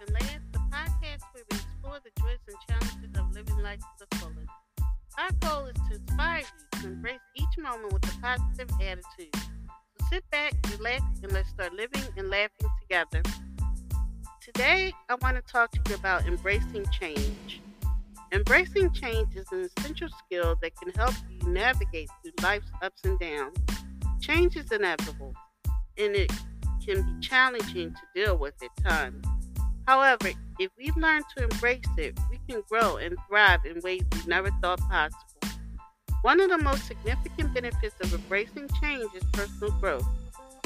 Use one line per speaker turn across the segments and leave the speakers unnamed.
Living Lance, the podcast where we explore the joys and challenges of living life to the fullest. Our goal is to inspire you to embrace each moment with a positive attitude. So sit back, relax, and let's start living and laughing together. Today, I want to talk to you about embracing change. Embracing change is an essential skill that can help you navigate through life's ups and downs. Change is inevitable, and it can be challenging to deal with at times. However, if we learn to embrace it, we can grow and thrive in ways we never thought possible. One of the most significant benefits of embracing change is personal growth.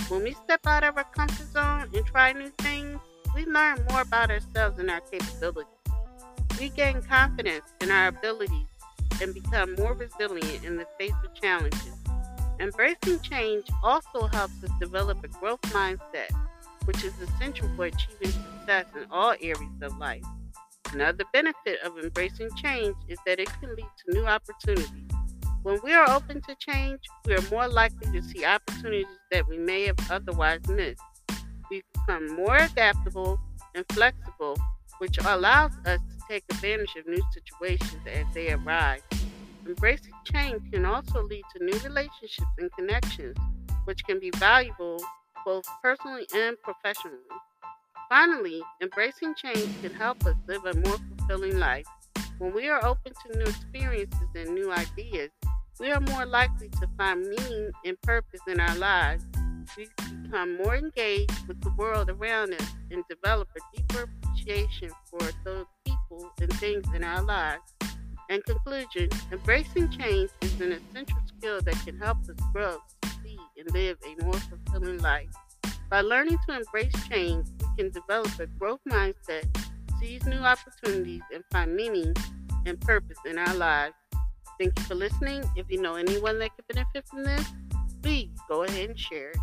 When we step out of our comfort zone and try new things, we learn more about ourselves and our capabilities. We gain confidence in our abilities and become more resilient in the face of challenges. Embracing change also helps us develop a growth mindset which is essential for achieving success in all areas of life. Another benefit of embracing change is that it can lead to new opportunities. When we are open to change, we are more likely to see opportunities that we may have otherwise missed. We become more adaptable and flexible, which allows us to take advantage of new situations as they arise. Embracing change can also lead to new relationships and connections, which can be valuable both personally and professionally. Finally, embracing change can help us live a more fulfilling life. When we are open to new experiences and new ideas, we are more likely to find meaning and purpose in our lives. We become more engaged with the world around us and develop a deeper appreciation for those people and things in our lives. In conclusion, embracing change is an essential skill that can help us grow succeed, and live a more fulfilling life. By learning to embrace change, can develop a growth mindset, seize new opportunities, and find meaning and purpose in our lives. Thank you for listening. If you know anyone that could benefit from this, please go ahead and share it.